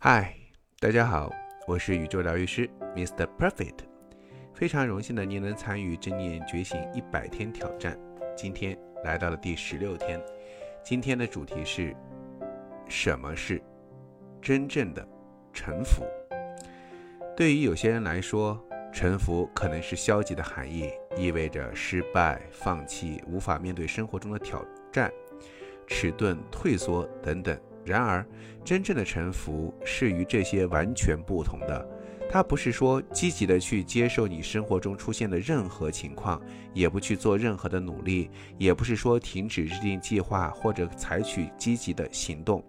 嗨，大家好，我是宇宙疗愈师 Mr. Perfect，非常荣幸的您能参与正念觉醒一百天挑战。今天来到了第十六天，今天的主题是什么是真正的臣服？对于有些人来说，臣服可能是消极的含义，意味着失败、放弃、无法面对生活中的挑战、迟钝、退缩等等。然而，真正的臣服是与这些完全不同的。它不是说积极的去接受你生活中出现的任何情况，也不去做任何的努力，也不是说停止制定计划或者采取积极的行动。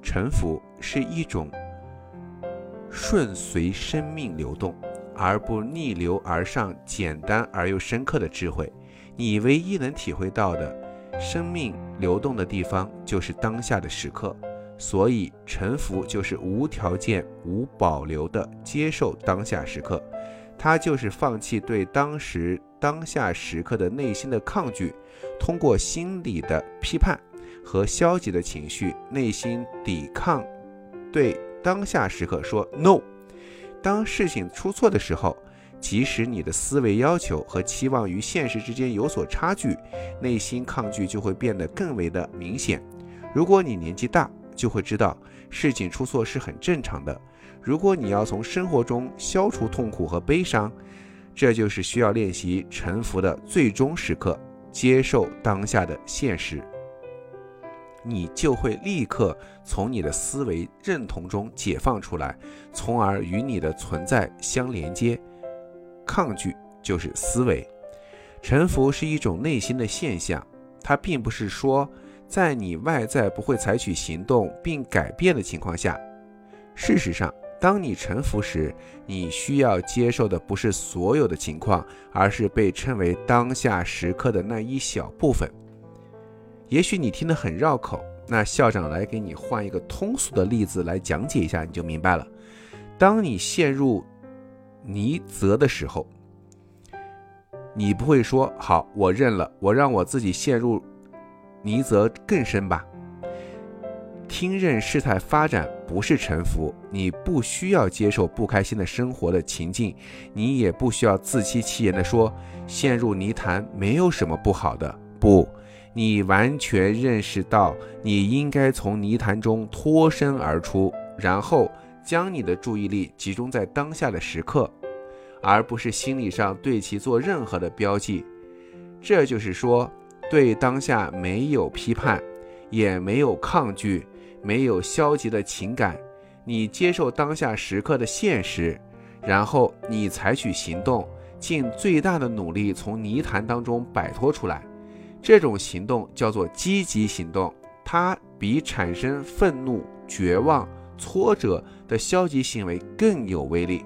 臣服是一种顺随生命流动，而不逆流而上、简单而又深刻的智慧。你唯一能体会到的。生命流动的地方就是当下的时刻，所以臣服就是无条件、无保留的接受当下时刻，它就是放弃对当时当下时刻的内心的抗拒，通过心理的批判和消极的情绪，内心抵抗，对当下时刻说 no。当事情出错的时候。即使你的思维要求和期望与现实之间有所差距，内心抗拒就会变得更为的明显。如果你年纪大，就会知道事情出错是很正常的。如果你要从生活中消除痛苦和悲伤，这就是需要练习臣服的最终时刻，接受当下的现实，你就会立刻从你的思维认同中解放出来，从而与你的存在相连接。抗拒就是思维，臣服是一种内心的现象，它并不是说在你外在不会采取行动并改变的情况下。事实上，当你臣服时，你需要接受的不是所有的情况，而是被称为当下时刻的那一小部分。也许你听得很绕口，那校长来给你换一个通俗的例子来讲解一下，你就明白了。当你陷入泥泽的时候，你不会说好，我认了，我让我自己陷入泥泽更深吧。听任事态发展不是臣服，你不需要接受不开心的生活的情境，你也不需要自欺欺人的说陷入泥潭没有什么不好的。不，你完全认识到你应该从泥潭中脱身而出，然后。将你的注意力集中在当下的时刻，而不是心理上对其做任何的标记。这就是说，对当下没有批判，也没有抗拒，没有消极的情感。你接受当下时刻的现实，然后你采取行动，尽最大的努力从泥潭当中摆脱出来。这种行动叫做积极行动，它比产生愤怒、绝望。挫折的消极行为更有威力。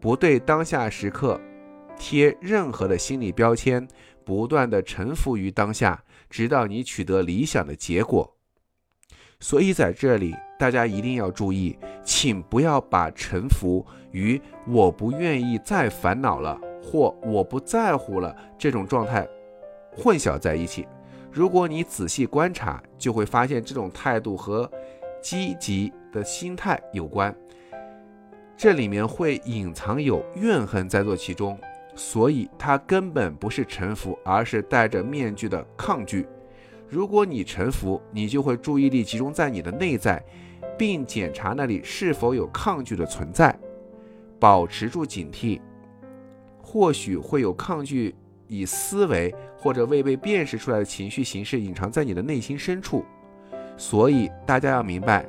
不对当下时刻贴任何的心理标签，不断的臣服于当下，直到你取得理想的结果。所以在这里，大家一定要注意，请不要把臣服与我不愿意再烦恼了或我不在乎了这种状态混淆在一起。如果你仔细观察，就会发现这种态度和积极。的心态有关，这里面会隐藏有怨恨在做其中，所以它根本不是臣服，而是戴着面具的抗拒。如果你臣服，你就会注意力集中在你的内在，并检查那里是否有抗拒的存在，保持住警惕。或许会有抗拒以思维或者未被辨识出来的情绪形式隐藏在你的内心深处，所以大家要明白。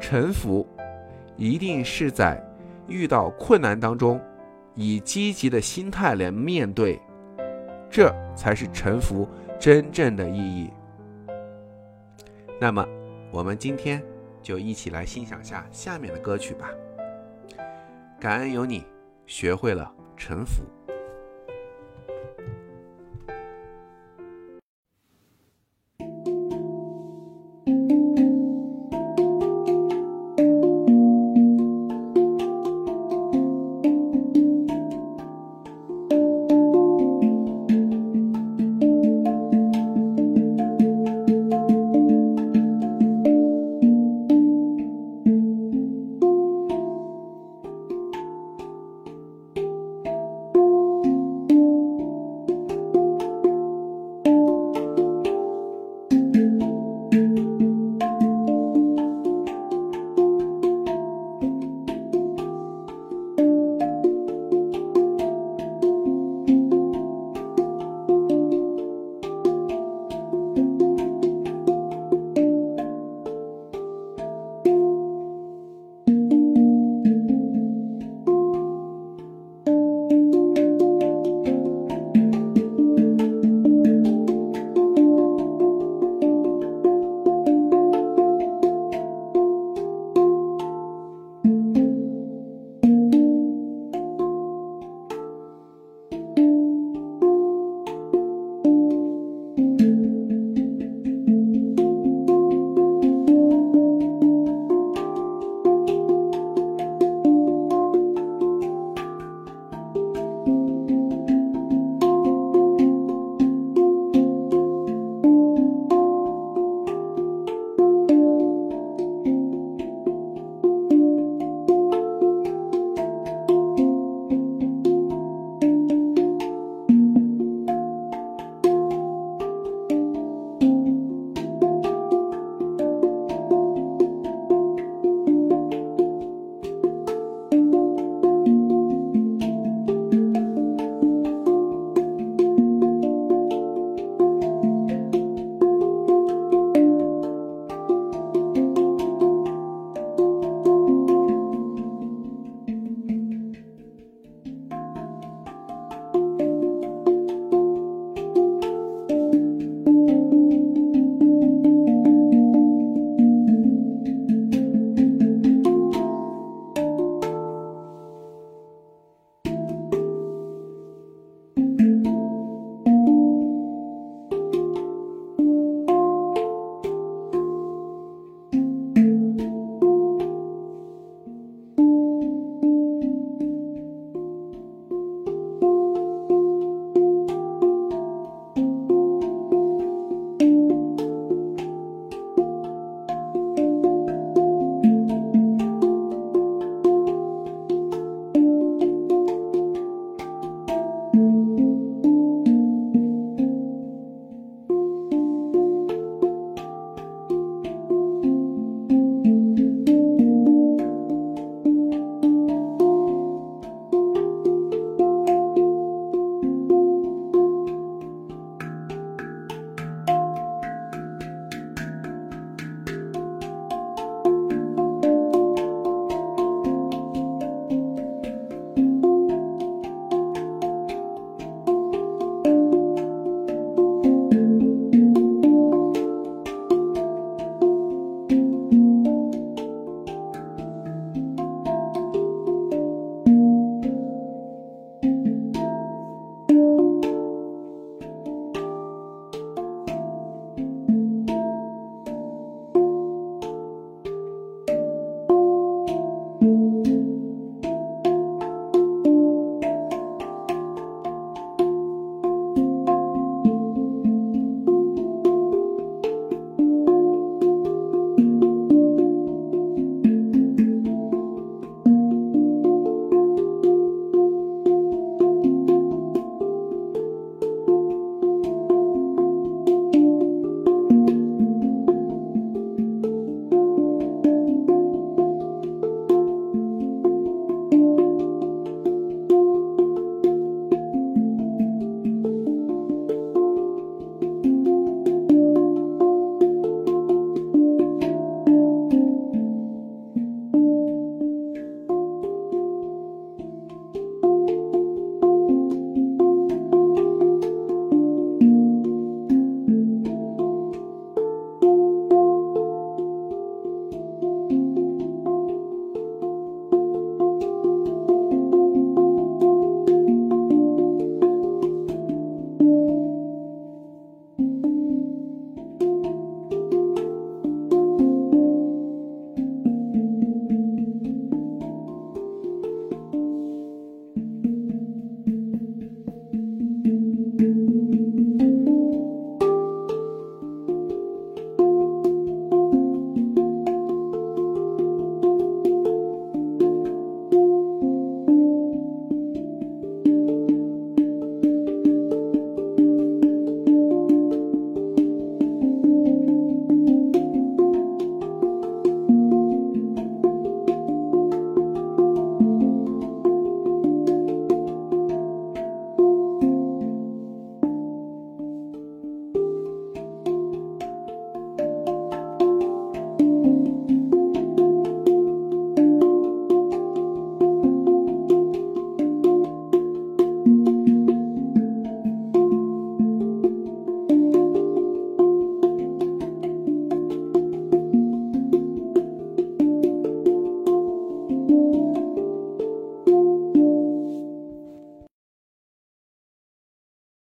臣服，一定是在遇到困难当中，以积极的心态来面对，这才是臣服真正的意义。那么，我们今天就一起来欣赏下下面的歌曲吧。感恩有你，学会了臣服。